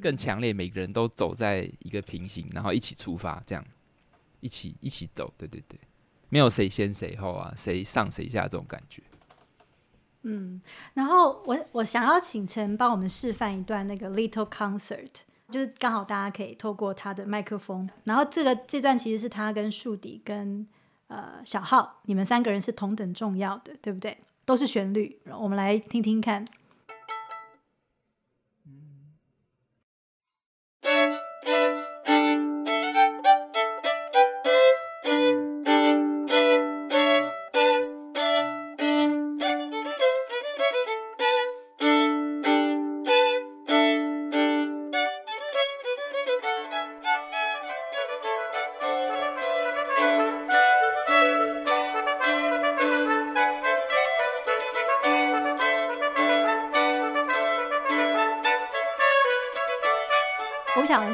更强烈，每个人都走在一个平行，然后一起出发，这样一起一起走，对对对，没有谁先谁后啊，谁上谁下这种感觉。嗯，然后我我想要请陈帮我们示范一段那个 Little Concert，就是刚好大家可以透过他的麦克风，然后这个这段其实是他跟树底跟呃小浩，你们三个人是同等重要的，对不对？都是旋律，我们来听听看。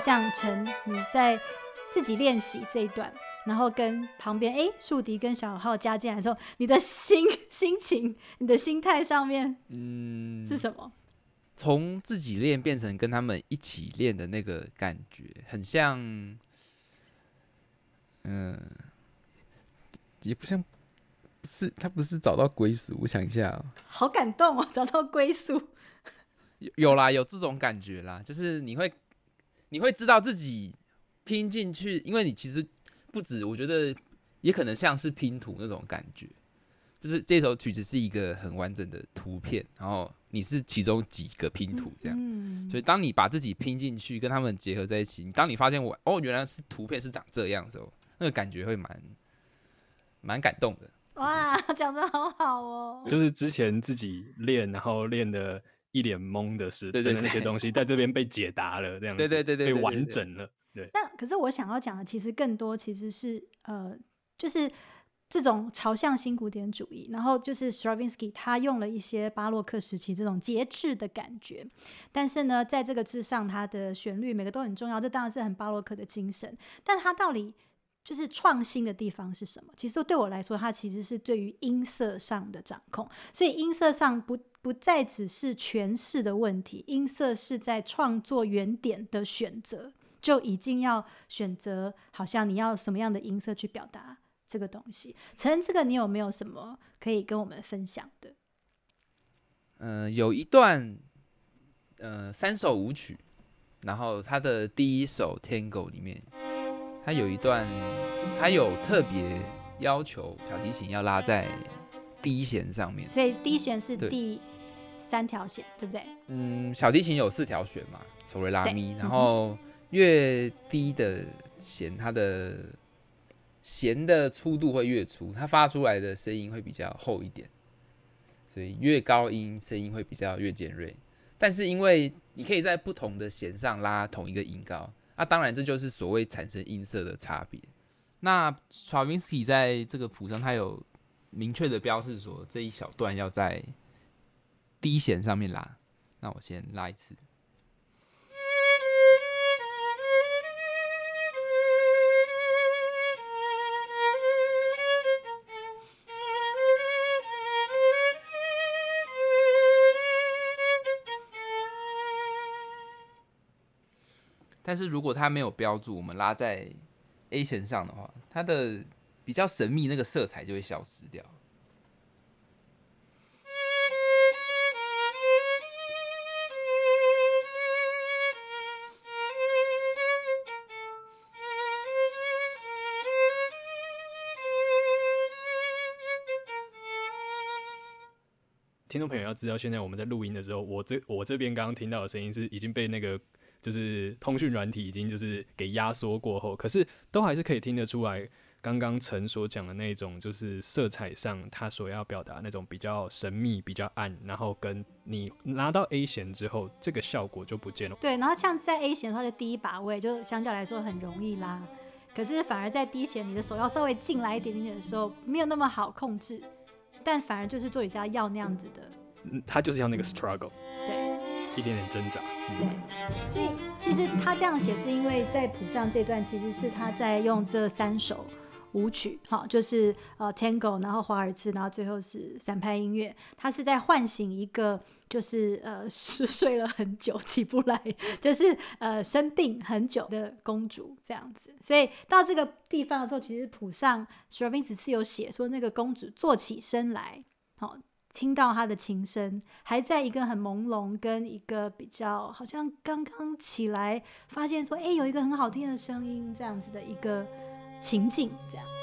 像成，你在自己练习这一段，然后跟旁边哎，树迪跟小浩加进来的时候，你的心心情、你的心态上面，嗯，是什么？从自己练变成跟他们一起练的那个感觉，很像，嗯，也不像，不是他不是找到归属。我想一下，好感动哦，找到归属，有有啦，有这种感觉啦，就是你会。你会知道自己拼进去，因为你其实不止，我觉得也可能像是拼图那种感觉，就是这首曲子是一个很完整的图片，然后你是其中几个拼图这样，所以当你把自己拼进去，跟他们结合在一起，你当你发现我哦原来是图片是长这样的时候，那个感觉会蛮蛮感动的。哇，讲的好好哦，就是之前自己练，然后练的。一脸懵的是，对对那些东西 在这边被解答了，这样对对对对被完整了。对。那可是我想要讲的，其实更多其实是呃，就是这种朝向新古典主义，然后就是 Stravinsky 他用了一些巴洛克时期这种节制的感觉，但是呢，在这个之上，它的旋律每个都很重要，这当然是很巴洛克的精神。但它到底就是创新的地方是什么？其实对我来说，它其实是对于音色上的掌控，所以音色上不。不再只是诠释的问题，音色是在创作原点的选择，就已经要选择，好像你要什么样的音色去表达这个东西。陈这个，你有没有什么可以跟我们分享的？嗯，有一段，呃，三首舞曲，然后它的第一首《天狗》里面，它有一段，它有特别要求小提琴要拉在低弦上面，所以低弦是第。三条弦，对不对？嗯，小提琴有四条弦嘛，所谓、拉、咪，然后越低的弦，它的弦的粗度会越粗，它发出来的声音会比较厚一点，所以越高音声音会比较越尖锐。但是因为你可以在不同的弦上拉同一个音高，那当然这就是所谓产生音色的差别。那 Stravinsky 在这个谱上，他有明确的标示说，这一小段要在。低弦上面拉，那我先拉一次。但是如果它没有标注，我们拉在 A 弦上的话，它的比较神秘那个色彩就会消失掉。听众朋友要知道，现在我们在录音的时候，我这我这边刚刚听到的声音是已经被那个就是通讯软体已经就是给压缩过后，可是都还是可以听得出来，刚刚陈所讲的那种就是色彩上他所要表达那种比较神秘、比较暗，然后跟你拿到 A 弦之后，这个效果就不见了。对，然后像在 A 弦的话，就第一把位就相较来说很容易啦，可是反而在 D 弦，你的手要稍微进来一点点的时候，没有那么好控制。但反而就是作曲家要那样子的，嗯，他就是要那个 struggle，对，一点点挣扎，对，所以其实他这样写是因为在谱上这段其实是他在用这三首舞曲，好，就是呃 Tango，然后华尔兹，然后最后是散拍音乐，他是在唤醒一个就是呃睡睡了很久起不来，就是呃生病很久的公主这样子。所以到这个地方的时候，其实谱上 Stravinsky 是有写说那个公主坐起身来，好。听到他的琴声，还在一个很朦胧，跟一个比较好像刚刚起来，发现说，哎，有一个很好听的声音，这样子的一个情景，这样。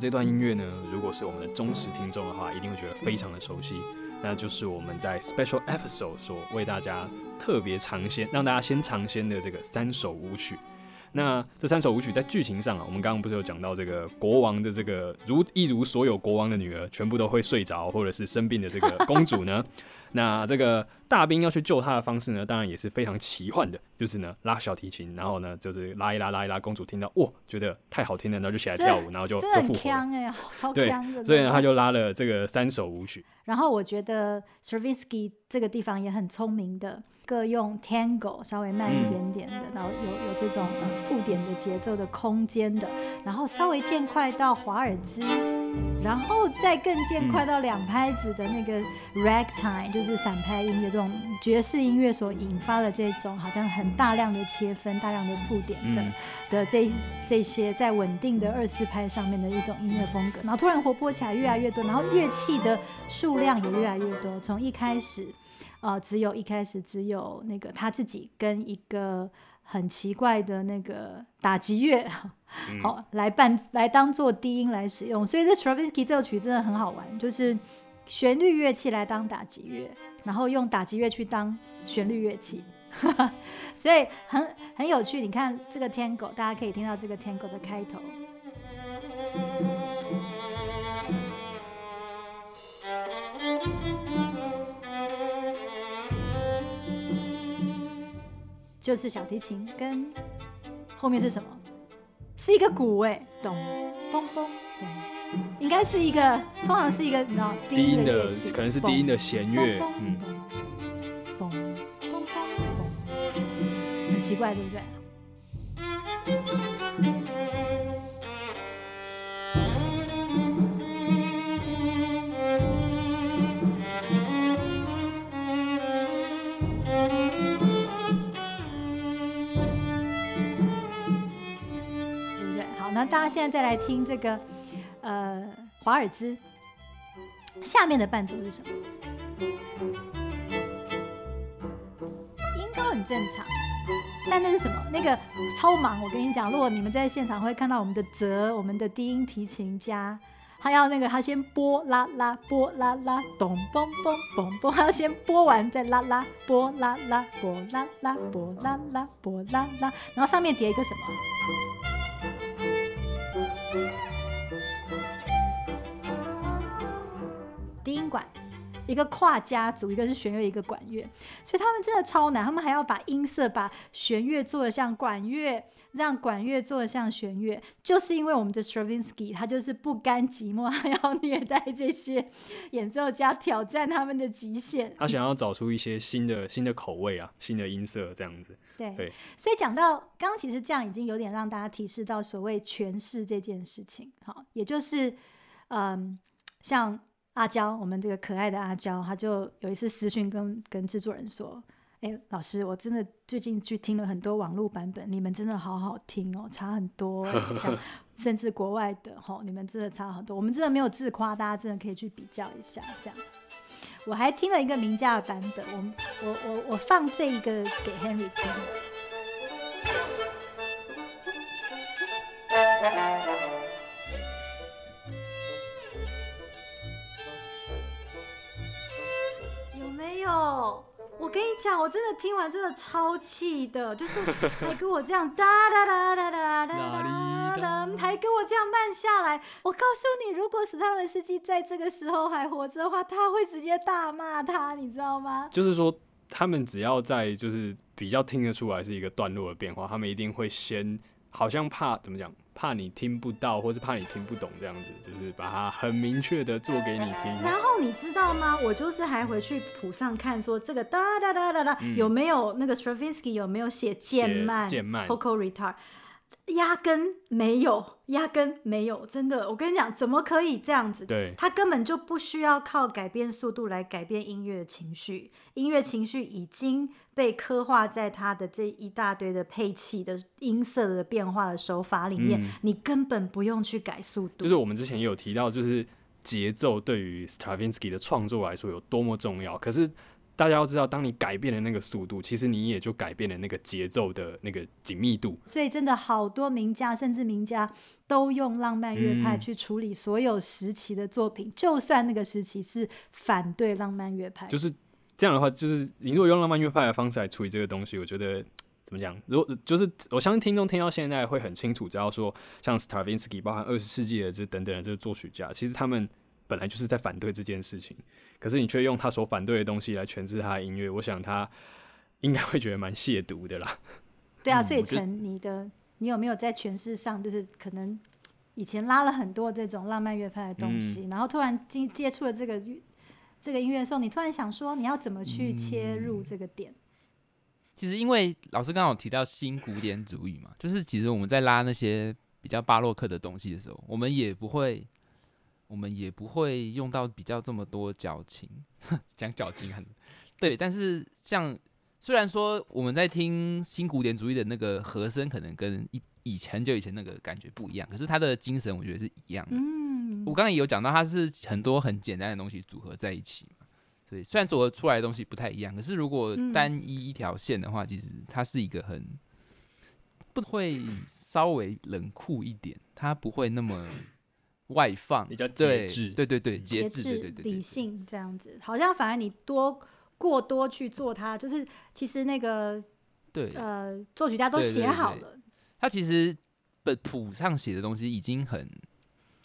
这段音乐呢，如果是我们的忠实听众的话，一定会觉得非常的熟悉。那就是我们在 Special Episode 所为大家特别尝鲜，让大家先尝鲜的这个三首舞曲。那这三首舞曲在剧情上啊，我们刚刚不是有讲到这个国王的这个如一如所有国王的女儿，全部都会睡着或者是生病的这个公主呢？那这个大兵要去救他的方式呢，当然也是非常奇幻的，就是呢拉小提琴，然后呢就是拉一拉拉一拉，公主听到哇觉得太好听了，然后就起来跳舞，然后就就复活。哎，超强的。所以呢他就拉了这个三首舞曲。然后我觉得 Stravinsky 这个地方也很聪明的，各用 Tango 稍微慢一点点的，然后有有这种呃附点的节奏的空间的，然后稍微渐快到华尔兹。然后再更渐快到两拍子的那个 ragtime，就是散拍音乐这种爵士音乐所引发的这种好像很大量的切分、大量的附点的的这这些在稳定的二四拍上面的一种音乐风格，然后突然活泼起来越来越多，然后乐器的数量也越来越多，从一开始呃只有一开始只有那个他自己跟一个。很奇怪的那个打击乐，好来伴来当做低音来使用，所以这 Stravinsky 这首曲真的很好玩，就是旋律乐器来当打击乐，然后用打击乐去当旋律乐器，所以很很有趣。你看这个 Tango，大家可以听到这个 Tango 的开头。就是小提琴跟后面是什么？是一个鼓哎，咚。嘣嘣嘣，应该是一个，通常是一个你知道低音的可能是低音的弦乐，嗯，嘣嘣嘣嘣，很奇怪，对不对？现在再来听这个，呃，华尔兹下面的伴奏是什么？音高很正常，但那是什么？那个超忙！我跟你讲，如果你们在现场会看到我们的泽，我们的低音提琴家，他要那个他先拨拉拉拨拉拉咚嘣嘣嘣嘣，他要先拨完再拉拉拨拉拉拨拉拉拨拉拉拨拉拉，然后上面叠一个什么？低音管，一个跨家族，一个是弦乐，一个管乐，所以他们真的超难。他们还要把音色、把弦乐做的像管乐，让管乐做的像弦乐，就是因为我们的 Stravinsky 他就是不甘寂寞，还要虐待这些演奏家，挑战他们的极限。他想要找出一些新的新的口味啊，新的音色这样子。对，所以讲到刚刚，其实这样已经有点让大家提示到所谓诠释这件事情。好，也就是嗯，像阿娇，我们这个可爱的阿娇，她就有一次私讯跟跟制作人说：“哎，老师，我真的最近去听了很多网络版本，你们真的好好听哦，差很多，这样，甚至国外的吼，你们真的差很多。我们真的没有自夸，大家真的可以去比较一下，这样。我还听了一个名家的版本，我我我我放这一个给 Henry 听。有没有？我跟你讲，我真的听完真的超气的，就是还 跟我这样哒哒哒哒哒哒哒，还跟我这样慢下来。我告诉你，如果史泰文斯基在这个时候还活着的话，他会直接大骂他，你知道吗？就是说，他们只要在就是比较听得出来是一个段落的变化，他们一定会先好像怕怎么讲。怕你听不到，或是怕你听不懂，这样子就是把它很明确的做给你听。然后你知道吗？我就是还回去谱上看，说这个哒哒哒哒哒有没有那个 Stravinsky 有没有写渐慢渐慢 p o c o retard。压根没有，压根没有，真的，我跟你讲，怎么可以这样子？对，他根本就不需要靠改变速度来改变音乐情绪，音乐情绪已经被刻画在他的这一大堆的配器的音色的变化的手法里面，你根本不用去改速度。就是我们之前也有提到，就是节奏对于 Stravinsky 的创作来说有多么重要，可是。大家要知道，当你改变了那个速度，其实你也就改变了那个节奏的那个紧密度。所以，真的好多名家，甚至名家都用浪漫乐派去处理所有时期的作品，就算那个时期是反对浪漫乐派。就是这样的话，就是你如果用浪漫乐派的方式来处理这个东西，我觉得怎么讲？如果就是我相信听众听到现在会很清楚，知道说像 Stravinsky，包含二十世纪的这等等的这个作曲家，其实他们本来就是在反对这件事情。可是你却用他所反对的东西来诠释他的音乐，我想他应该会觉得蛮亵渎的啦。对啊，所以陈，你的你有没有在诠释上，就是可能以前拉了很多这种浪漫乐派的东西，然后突然接接触了这个这个音乐的时候，你突然想说你要怎么去切入这个点？其实因为老师刚好提到新古典主义嘛，就是其实我们在拉那些比较巴洛克的东西的时候，我们也不会。我们也不会用到比较这么多矫情，讲矫情很对，但是像虽然说我们在听新古典主义的那个和声，可能跟以以前就以前那个感觉不一样，可是他的精神我觉得是一样的。嗯，我刚才也有讲到，它是很多很简单的东西组合在一起嘛，所以虽然组合出来的东西不太一样，可是如果单一一条线的话，其实它是一个很不会稍微冷酷一点，它不会那么。外放比较节制，对对对，节制，对对对，理性这样子，好像反而你多过多去做它，就是其实那个对。呃作曲家都写好了，他其实本谱上写的东西已经很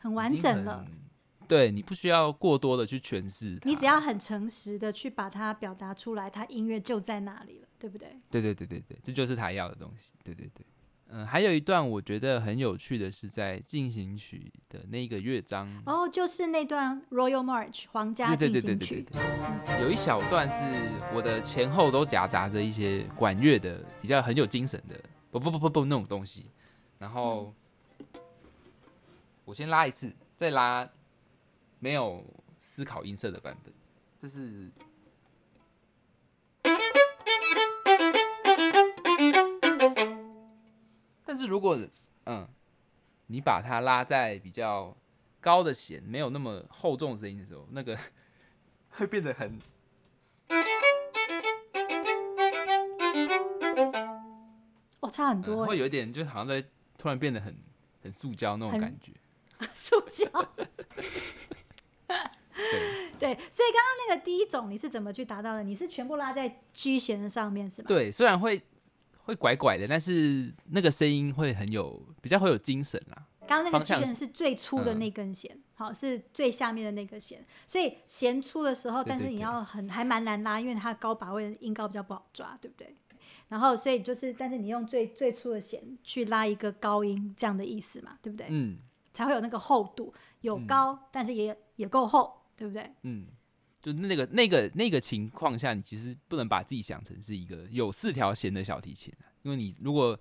很完整了，对你不需要过多的去诠释，你只要很诚实的去把它表达出来，他音乐就在那里了，对不对？对对对对对，这就是他要的东西，对对对。嗯，还有一段我觉得很有趣的是在进行曲的那个乐章。哦，就是那段 Royal March 皇家进行曲，有一小段是我的前后都夹杂着一些管乐的比较很有精神的不不不不不那种东西，然后我先拉一次，再拉没有思考音色的版本，这是。但是如果嗯，你把它拉在比较高的弦，没有那么厚重的声音的时候，那个 会变得很，哦，差很多，会有一点，就好像在突然变得很很塑胶那种感觉，塑胶。对对，所以刚刚那个第一种你是怎么去达到的？你是全部拉在 G 弦的上面是吧？对，虽然会。会拐拐的，但是那个声音会很有，比较会有精神啦。刚刚那个弦是最粗的那根弦，好，是最下面的那个弦，所以弦粗的时候，但是你要很还蛮难拉，因为它高把位的音高比较不好抓，对不对？然后所以就是，但是你用最最粗的弦去拉一个高音，这样的意思嘛，对不对？嗯，才会有那个厚度，有高，但是也也够厚，对不对？嗯。就那个那个那个情况下，你其实不能把自己想成是一个有四条弦的小提琴因为你如果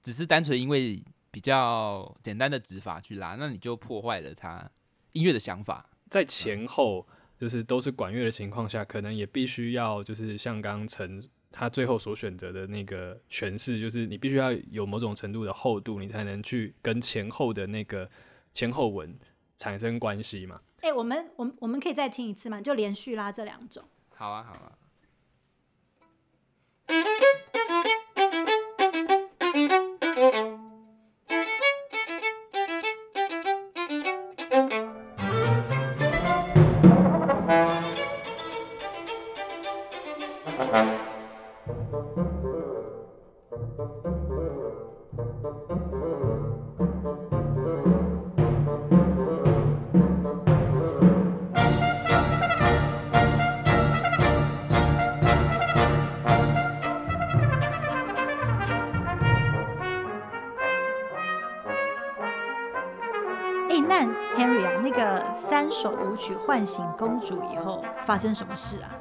只是单纯因为比较简单的指法去拉，那你就破坏了它音乐的想法。在前后就是都是管乐的情况下，可能也必须要就是像刚刚陈他最后所选择的那个诠释，就是你必须要有某种程度的厚度，你才能去跟前后的那个前后文产生关系嘛。哎、我们我们我们可以再听一次吗？就连续拉这两种。好啊，好啊。唤醒公主以后发生什么事啊？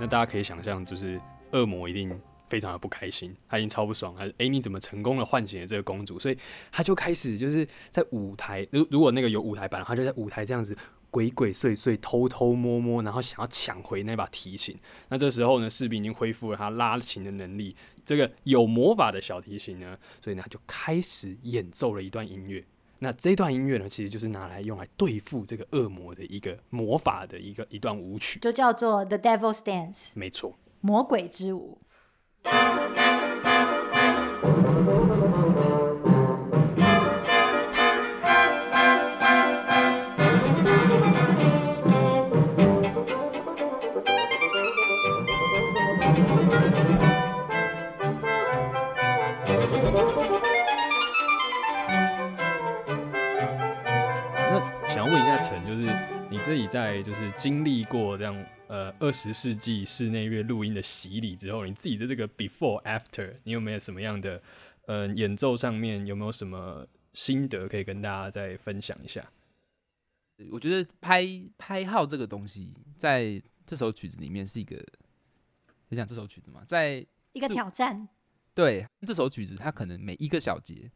那大家可以想象，就是恶魔一定非常的不开心，他已经超不爽，他哎、你怎么成功的唤醒了这个公主？所以他就开始就是在舞台，如如果那个有舞台版，他就在舞台这样子鬼鬼祟祟、偷偷摸摸，然后想要抢回那把提琴。那这时候呢，士兵已经恢复了他拉琴的能力，这个有魔法的小提琴呢，所以呢他就开始演奏了一段音乐。那这段音乐呢，其实就是拿来用来对付这个恶魔的一个魔法的一个一段舞曲。就叫做 The Devil's Dance，没错。魔鬼之舞。自己在就是经历过这样呃二十世纪室内乐录音的洗礼之后，你自己的这个 before after，你有没有什么样的呃演奏上面有没有什么心得可以跟大家再分享一下？我觉得拍拍号这个东西，在这首曲子里面是一个，你讲这首曲子嘛，在一个挑战，对这首曲子，它可能每一个小节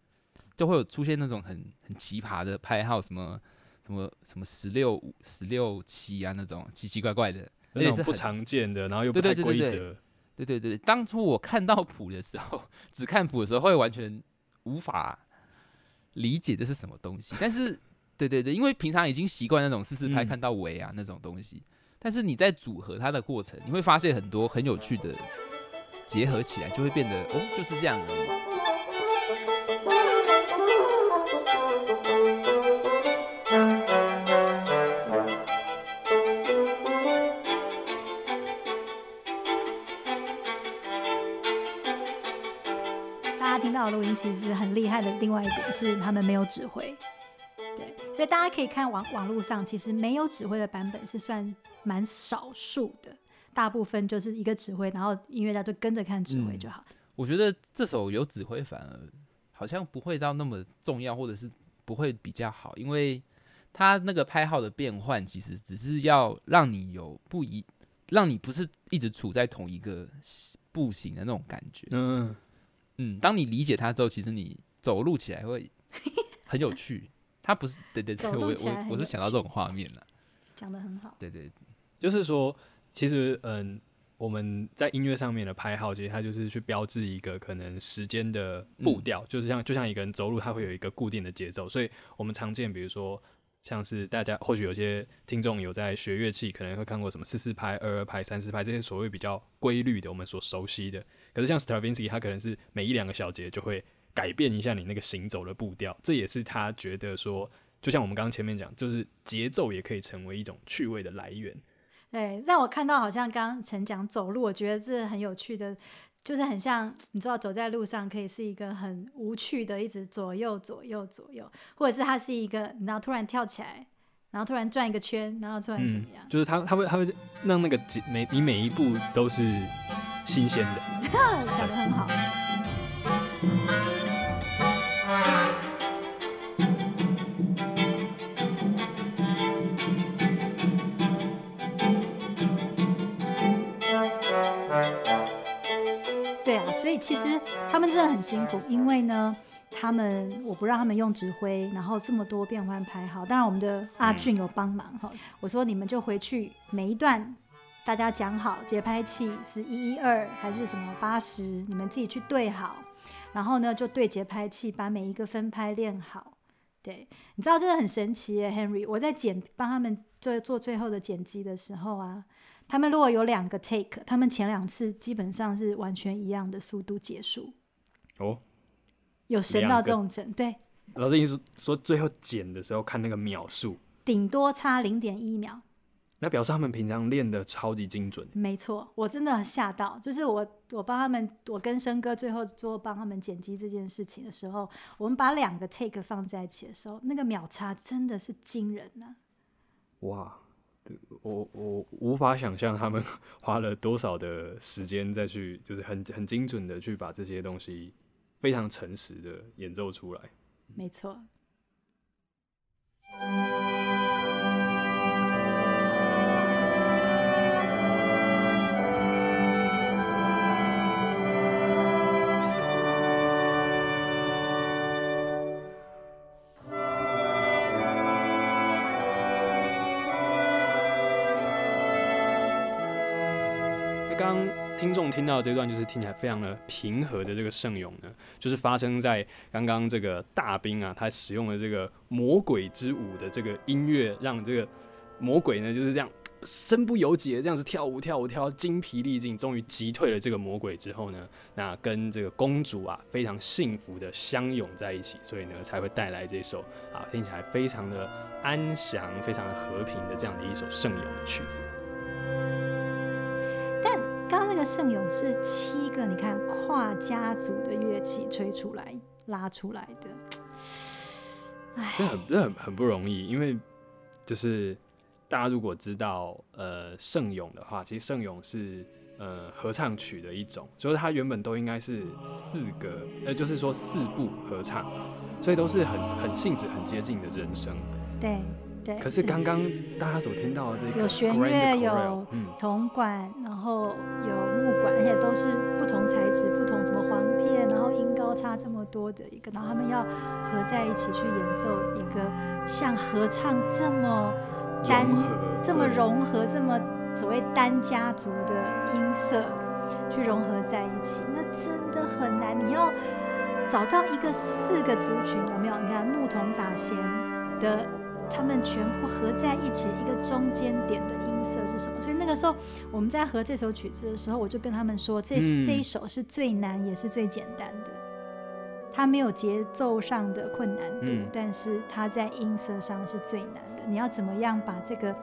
就会有出现那种很很奇葩的拍号，什么什么什么十六五、十六七啊那种奇奇怪怪的，而那种不且是很常见的，然后又不太规则，对对对，当初我看到谱的时候，只看谱的时候会完全无法理解这是什么东西。但是，对对对，因为平常已经习惯那种四四拍嗯看到尾啊、那种东西，但是你在组合它的过程，你会发现很多很有趣的结合起来，就会变得哦，就是这样而已。录音其实很厉害的。另外一点是他们没有指挥，对，所以大家可以看网网络上，其实没有指挥的版本是算蛮少数的，大部分就是一个指挥，然后音乐家就跟着看指挥就好。我觉得这首有指挥反而好像不会到那么重要，或者是不会比较好，因为他那个拍号的变换其实只是要让你有不一，让你不是一直处在同一个步行的那种感觉。嗯，嗯，当你理解它之后，其实你走路起来会很有趣。它不是对对 对，我我我是想到这种画面了。讲的很好。对对就是说，其实嗯，我们在音乐上面的拍号，其实它就是去标志一个可能时间的步调，就是像就像一个人走路，他会有一个固定的节奏，所以我们常见，比如说。像是大家或许有些听众有在学乐器，可能会看过什么四四拍、二二拍、三四拍这些所谓比较规律的，我们所熟悉的。可是像 Stravinsky，他可能是每一两个小节就会改变一下你那个行走的步调，这也是他觉得说，就像我们刚刚前面讲，就是节奏也可以成为一种趣味的来源。对，让我看到好像刚刚陈讲走路，我觉得这很有趣的，就是很像你知道走在路上可以是一个很无趣的，一直左右左右左右，或者是它是一个你知道突然跳起来，然后突然转一个圈，然后突然怎么样？就是他他会他会让那个每你每一步都是新鲜的。讲得很好。以其实他们真的很辛苦，因为呢，他们我不让他们用指挥，然后这么多变换拍好，当然我们的阿俊有帮忙哈。我说你们就回去每一段大家讲好节拍器是一一二还是什么八十，你们自己去对好，然后呢就对节拍器，把每一个分拍练好。对，你知道真的很神奇耶，Henry。我在剪帮他们做做最后的剪辑的时候啊，他们如果有两个 take，他们前两次基本上是完全一样的速度结束。哦，有神到这种程对。老师意思说，最后剪的时候看那个秒数，顶多差零点一秒。那表示他们平常练的超级精准。没错，我真的吓到，就是我我帮他们，我跟生哥最后做帮他们剪辑这件事情的时候，我们把两个 take 放在一起的时候，那个秒差真的是惊人呢。哇，我我无法想象他们 花了多少的时间再去，就是很很精准的去把这些东西非常诚实的演奏出来。没错。听众听到这段，就是听起来非常的平和的这个圣咏呢，就是发生在刚刚这个大兵啊，他使用了这个魔鬼之舞的这个音乐，让这个魔鬼呢就是这样身不由己的这样子跳舞跳舞跳到精疲力尽，终于击退了这个魔鬼之后呢，那跟这个公主啊非常幸福的相拥在一起，所以呢才会带来这首啊听起来非常的安详、非常的和平的这样的一首圣咏的曲子。圣咏是七个，你看跨家族的乐器吹出来、拉出来的，哎，这很这很很不容易，因为就是大家如果知道呃圣咏的话，其实圣咏是呃合唱曲的一种，所以它原本都应该是四个，呃就是说四部合唱，所以都是很很性质很接近的人声，对。可是刚刚大家所听到的这个有弦乐，有铜管，然后有木管，而且都是不同材质、不同什么簧片，然后音高差这么多的一个，然后他们要合在一起去演奏一个像合唱这么单、这么融合、这么所谓单家族的音色去融合在一起，那真的很难。你要找到一个四个族群有没有？你看牧童打弦的。他们全部合在一起，一个中间点的音色是什么？所以那个时候我们在合这首曲子的时候，我就跟他们说，这这一首是最难也是最简单的。它没有节奏上的困难度，但是它在音色上是最难的。你要怎么样把这个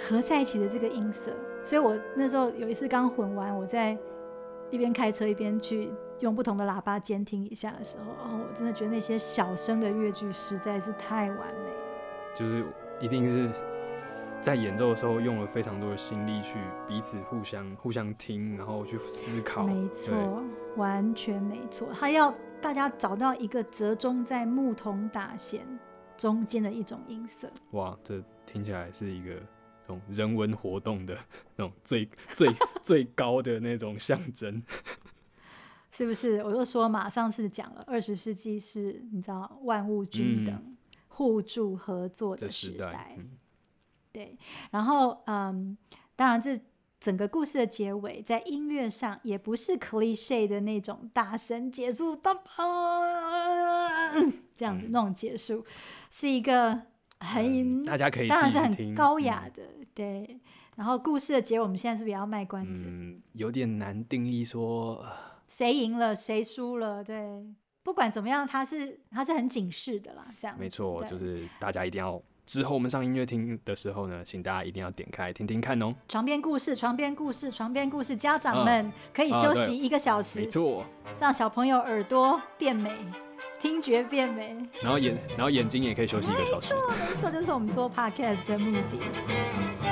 合在一起的这个音色？所以我那时候有一次刚混完，我在一边开车一边去。用不同的喇叭监听一下的时候，哦，我真的觉得那些小声的乐句实在是太完美了。就是一定是在演奏的时候用了非常多的心力去彼此互相互相听，然后去思考。没错，完全没错。他要大家找到一个折中在牧童打弦中间的一种音色。哇，这听起来是一个这种人文活动的那种最最 最高的那种象征。是不是？我就说嘛，上次讲了，二十世纪是你知道万物均等、互助合作的时代。对，然后嗯，当然这整个故事的结尾在音乐上也不是 cliche 的那种大声结束，当这样子那种结束，是一个很大家可以当然是很高雅的。对，然后故事的结尾，我们现在是不是也要卖关子？嗯，有点难定义说。谁赢了，谁输了？对，不管怎么样，他是他是很警示的啦。这样没错，就是大家一定要之后我们上音乐厅的时候呢，请大家一定要点开听听看哦。床边故事，床边故事，床边故事，家长们可以休息一个小时，没错，让小朋友耳朵变美，听觉变美，然后眼然后眼睛也可以休息一个小时。没错，没错，就是我们做 podcast 的目的。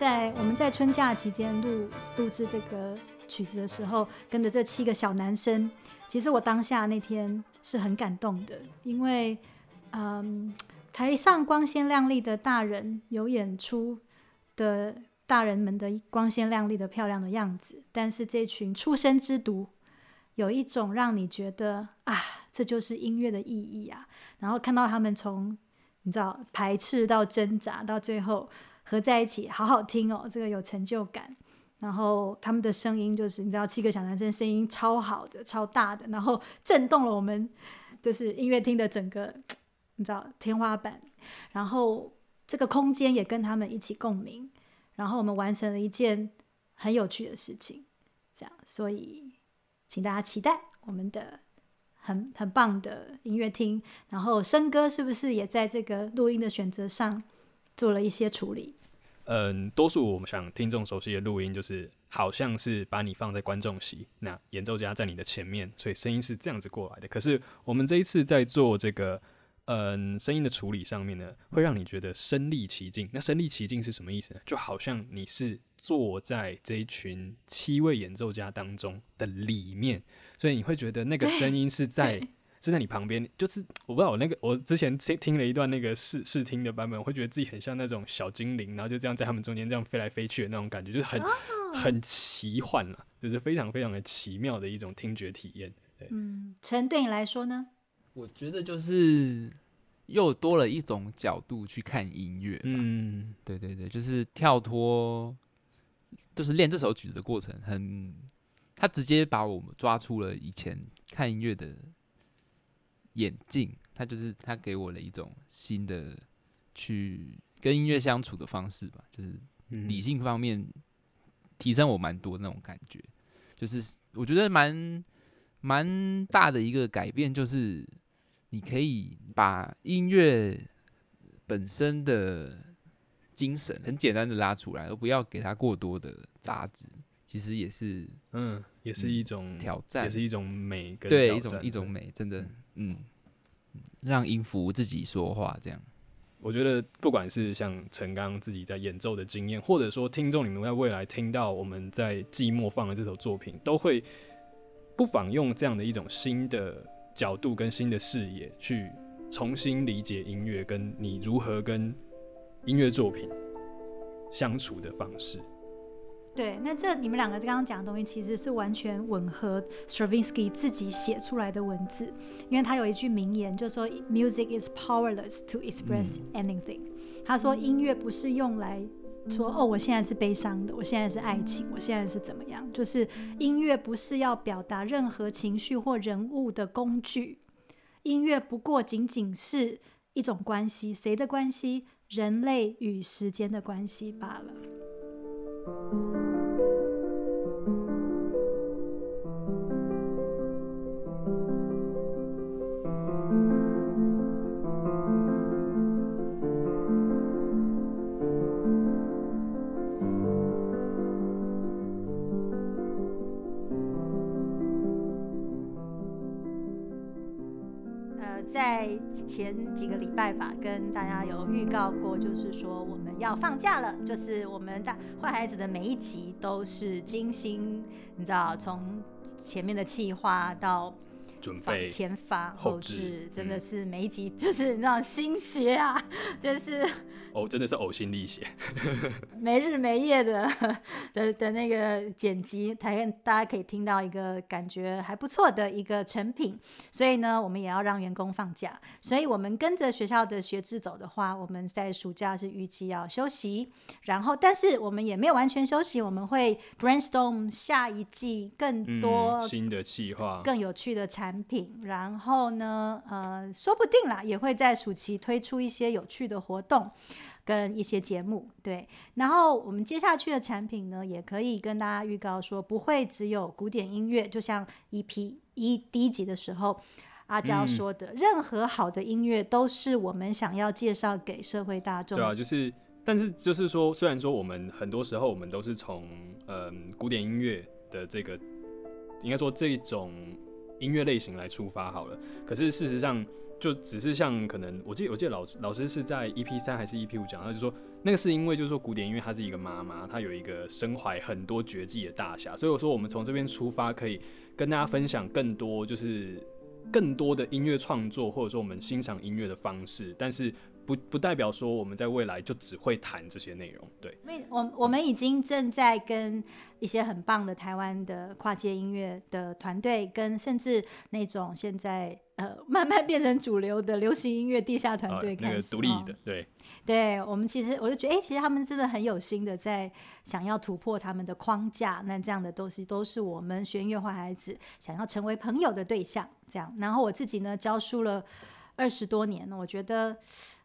在我们在春假期间录录制这个曲子的时候，跟着这七个小男生，其实我当下那天是很感动的，因为嗯，台上光鲜亮丽的大人有演出的大人们的光鲜亮丽的漂亮的样子，但是这群出生之犊有一种让你觉得啊，这就是音乐的意义啊，然后看到他们从你知道排斥到挣扎到最后。合在一起，好好听哦，这个有成就感。然后他们的声音就是你知道，七个小男生声音超好的、超大的，然后震动了我们就是音乐厅的整个你知道天花板。然后这个空间也跟他们一起共鸣。然后我们完成了一件很有趣的事情，这样。所以请大家期待我们的很 很棒的音乐厅。然后生哥是不是也在这个录音的选择上做了一些处理？嗯，多数我们想听众熟悉的录音，就是好像是把你放在观众席，那演奏家在你的前面，所以声音是这样子过来的。可是我们这一次在做这个嗯声音的处理上面呢，会让你觉得身临其境。那身临其境是什么意思呢？就好像你是坐在这一群七位演奏家当中的里面，所以你会觉得那个声音是在。是在你旁边，就是我不知道我那个我之前听听了一段那个试试听的版本，我会觉得自己很像那种小精灵，然后就这样在他们中间这样飞来飞去的那种感觉，就是很很奇幻了，就是非常非常的奇妙的一种听觉体验。嗯，陈对你来说呢？我觉得就是又多了一种角度去看音乐。嗯，对对对，就是跳脱，就是练这首曲子的过程，很他直接把我们抓出了以前看音乐的。眼镜，它就是它给我了一种新的去跟音乐相处的方式吧，就是理性方面提升我蛮多那种感觉，就是我觉得蛮蛮大的一个改变，就是你可以把音乐本身的精神很简单的拉出来，而不要给它过多的杂质，其实也是嗯，也是一种挑战，也是一种美，对，一种一种美，真的。嗯，嗯让音符自己说话，这样。我觉得不管是像陈刚自己在演奏的经验，或者说听众你们在未来听到我们在寂寞放的这首作品，都会不妨用这样的一种新的角度跟新的视野去重新理解音乐，跟你如何跟音乐作品相处的方式。对，那这你们两个刚刚讲的东西其实是完全吻合 Stravinsky 自己写出来的文字，因为他有一句名言，就说 Music is powerless to express anything。他说音乐不是用来说哦，我现在是悲伤的，我现在是爱情，我现在是怎么样？就是音乐不是要表达任何情绪或人物的工具，音乐不过仅仅是一种关系，谁的关系？人类与时间的关系罢了。前几个礼拜吧，跟大家有预告过，就是说我们要放假了，就是我们大坏孩子的每一集都是精心，你知道，从前面的计划到。准备前发后置，真的是每一集就是你知道心血啊，就是哦，真的是呕心沥血，没日没夜的的的那个剪辑，才大家可以听到一个感觉还不错的一个成品。所以呢，我们也要让员工放假，所以我们跟着学校的学制走的话，我们在暑假是预计要休息，然后但是我们也没有完全休息，我们会 brainstorm 下一季更多新的计划，更有趣的。产品，然后呢，呃，说不定啦，也会在暑期推出一些有趣的活动跟一些节目，对。然后我们接下去的产品呢，也可以跟大家预告说，不会只有古典音乐，就像 EP 一第一集的时候阿娇说的，任何好的音乐都是我们想要介绍给社会大众。对啊，就是，但是就是说，虽然说我们很多时候我们都是从嗯古典音乐的这个，应该说这种。音乐类型来出发好了。可是事实上，就只是像可能，我记得我记得老师老师是在 EP 三还是 EP 五讲，他就说那个是因为就是说古典音乐它是一个妈妈，它有一个身怀很多绝技的大侠，所以我说我们从这边出发，可以跟大家分享更多就是更多的音乐创作，或者说我们欣赏音乐的方式，但是。不不代表说我们在未来就只会谈这些内容，对。我我们已经正在跟一些很棒的台湾的跨界音乐的团队，跟甚至那种现在呃慢慢变成主流的流行音乐地下团队，那个独立的，对。对我们其实我就觉得，哎，其实他们真的很有心的在想要突破他们的框架，那这样的东西都是我们学音乐坏孩子想要成为朋友的对象。这样，然后我自己呢教书了二十多年，我觉得。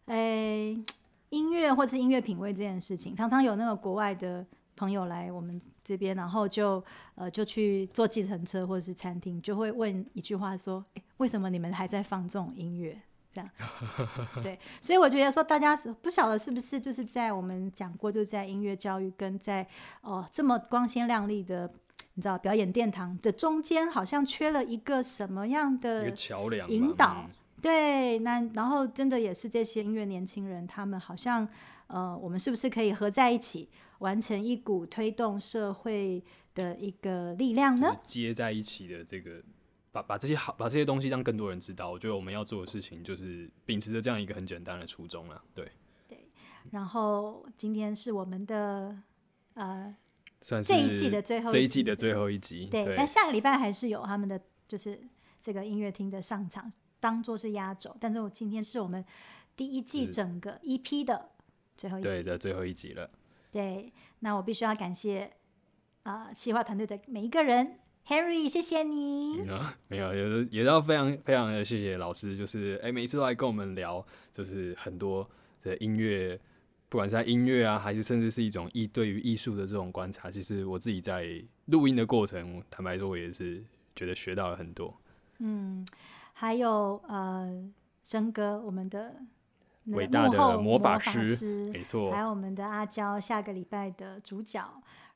诶，音乐或是音乐品味这件事情，常常有那个国外的朋友来我们这边，然后就呃就去坐计程车或者是餐厅，就会问一句话说：“诶，为什么你们还在放这种音乐？”这样，对，所以我觉得说大家是不晓得是不是就是在我们讲过，就在音乐教育跟在哦这么光鲜亮丽的你知道表演殿堂的中间，好像缺了一个什么样的桥梁引导。对，那然后真的也是这些音乐年轻人，他们好像，呃，我们是不是可以合在一起，完成一股推动社会的一个力量呢？接在一起的这个，把把这些好，把这些东西让更多人知道。我觉得我们要做的事情就是秉持着这样一个很简单的初衷啊。对，对。然后今天是我们的呃，算是这一季的最后这一季的最后一集。对，但下个礼拜还是有他们的，就是这个音乐厅的上场。当做是压轴，但是我今天是我们第一季整个 EP 的最后一集，对的最后一集了。对，那我必须要感谢啊，企划团队的每一个人，Henry，谢谢你。没有，也也要非常非常的谢谢老师，就是哎，每一次都来跟我们聊，就是很多的音乐，不管是在音乐啊，还是甚至是一种艺对于艺术的这种观察，其实我自己在录音的过程，坦白说，我也是觉得学到了很多。嗯。还有呃，生哥，我们的伟大的魔法师，没错。还有我们的阿娇，下个礼拜的主角。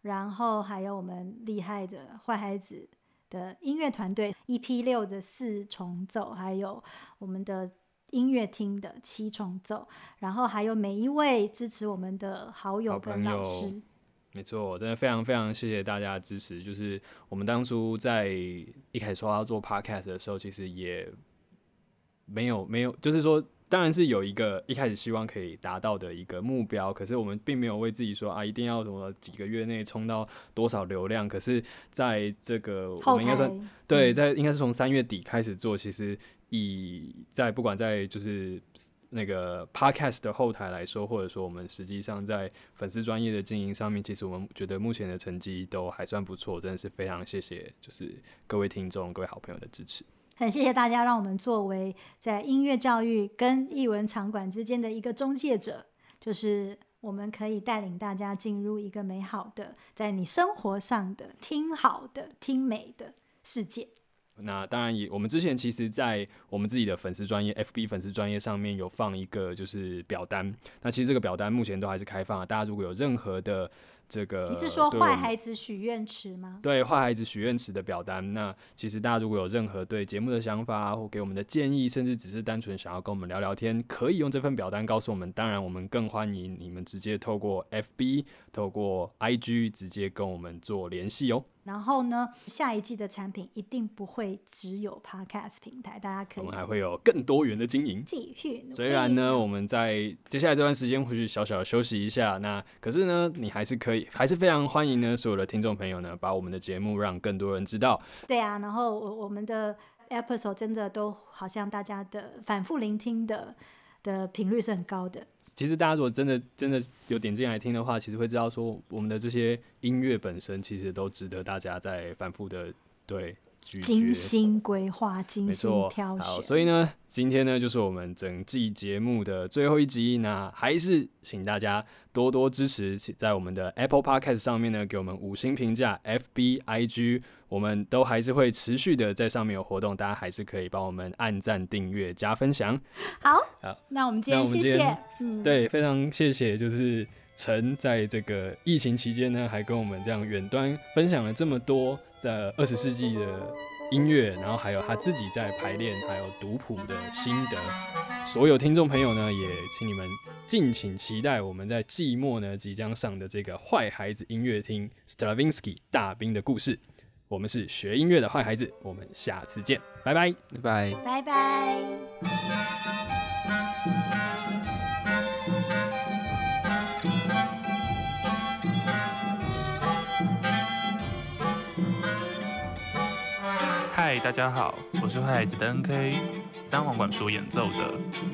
然后还有我们厉害的坏孩子的音乐团队，EP 六的四重奏，还有我们的音乐厅的七重奏。然后还有每一位支持我们的好友跟老师。没错，真的非常非常谢谢大家的支持。就是我们当初在一开始说要做 podcast 的时候，其实也没有没有，就是说，当然是有一个一开始希望可以达到的一个目标，可是我们并没有为自己说啊，一定要什么几个月内冲到多少流量。可是在这个我们应该算对，在应该是从三月底开始做，其实以在不管在就是。那个 podcast 的后台来说，或者说我们实际上在粉丝专业的经营上面，其实我们觉得目前的成绩都还算不错，真的是非常谢谢，就是各位听众、各位好朋友的支持。很谢谢大家，让我们作为在音乐教育跟艺文场馆之间的一个中介者，就是我们可以带领大家进入一个美好的，在你生活上的听好的、听美的世界。那当然也，我们之前其实，在我们自己的粉丝专业 FB 粉丝专业上面有放一个就是表单。那其实这个表单目前都还是开放的，大家如果有任何的这个，你是说坏孩子许愿池吗？对，坏孩子许愿池的表单。那其实大家如果有任何对节目的想法或给我们的建议，甚至只是单纯想要跟我们聊聊天，可以用这份表单告诉我们。当然，我们更欢迎你们直接透过 FB、透过 IG 直接跟我们做联系哦。然后呢，下一季的产品一定不会只有 Podcast 平台，大家可以。我们还会有更多元的经营。继续。虽然呢，我们在接下来这段时间或许小小的休息一下，那可是呢，你还是可以，还是非常欢迎呢，所有的听众朋友呢，把我们的节目让更多人知道。对啊，然后我我们的 episode 真的都好像大家的反复聆听的。的频率是很高的。其实大家如果真的真的有点进来听的话，其实会知道说我们的这些音乐本身其实都值得大家在反复的对。精心规划，精心挑选。好，所以呢，今天呢就是我们整季节目的最后一集。那还是请大家多多支持，在我们的 Apple Podcast 上面呢给我们五星评价，FB、IG，我们都还是会持续的在上面有活动，大家还是可以帮我们按赞、订阅、加分享。好，好，那我们今天谢谢，嗯，对，非常谢谢，就是。陈在这个疫情期间呢，还跟我们这样远端分享了这么多在二十世纪的音乐，然后还有他自己在排练还有读谱的心得。所有听众朋友呢，也请你们敬请期待我们在季末呢即将上的这个坏孩子音乐厅 Stravinsky 大兵的故事。我们是学音乐的坏孩子，我们下次见，拜拜。拜拜。拜拜。嗨，大家好，我是坏孩子的 NK，单簧管是我演奏的。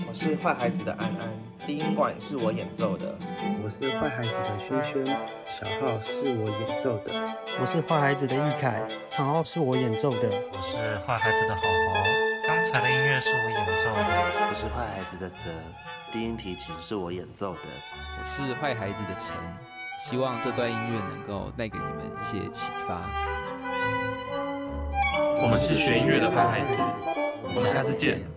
我是坏孩子的安安，低音管是我演奏的。我是坏孩子的轩轩，小号是我演奏的。我是坏孩子的易凯，长号是我演奏的。我是坏孩子的好好，刚才的音乐是我演奏的。我是坏孩子的泽，低音提琴是我演奏的。我是坏孩子的陈，希望这段音乐能够带给你们一些启发。我们是学音乐的坏孩子，我们下次见。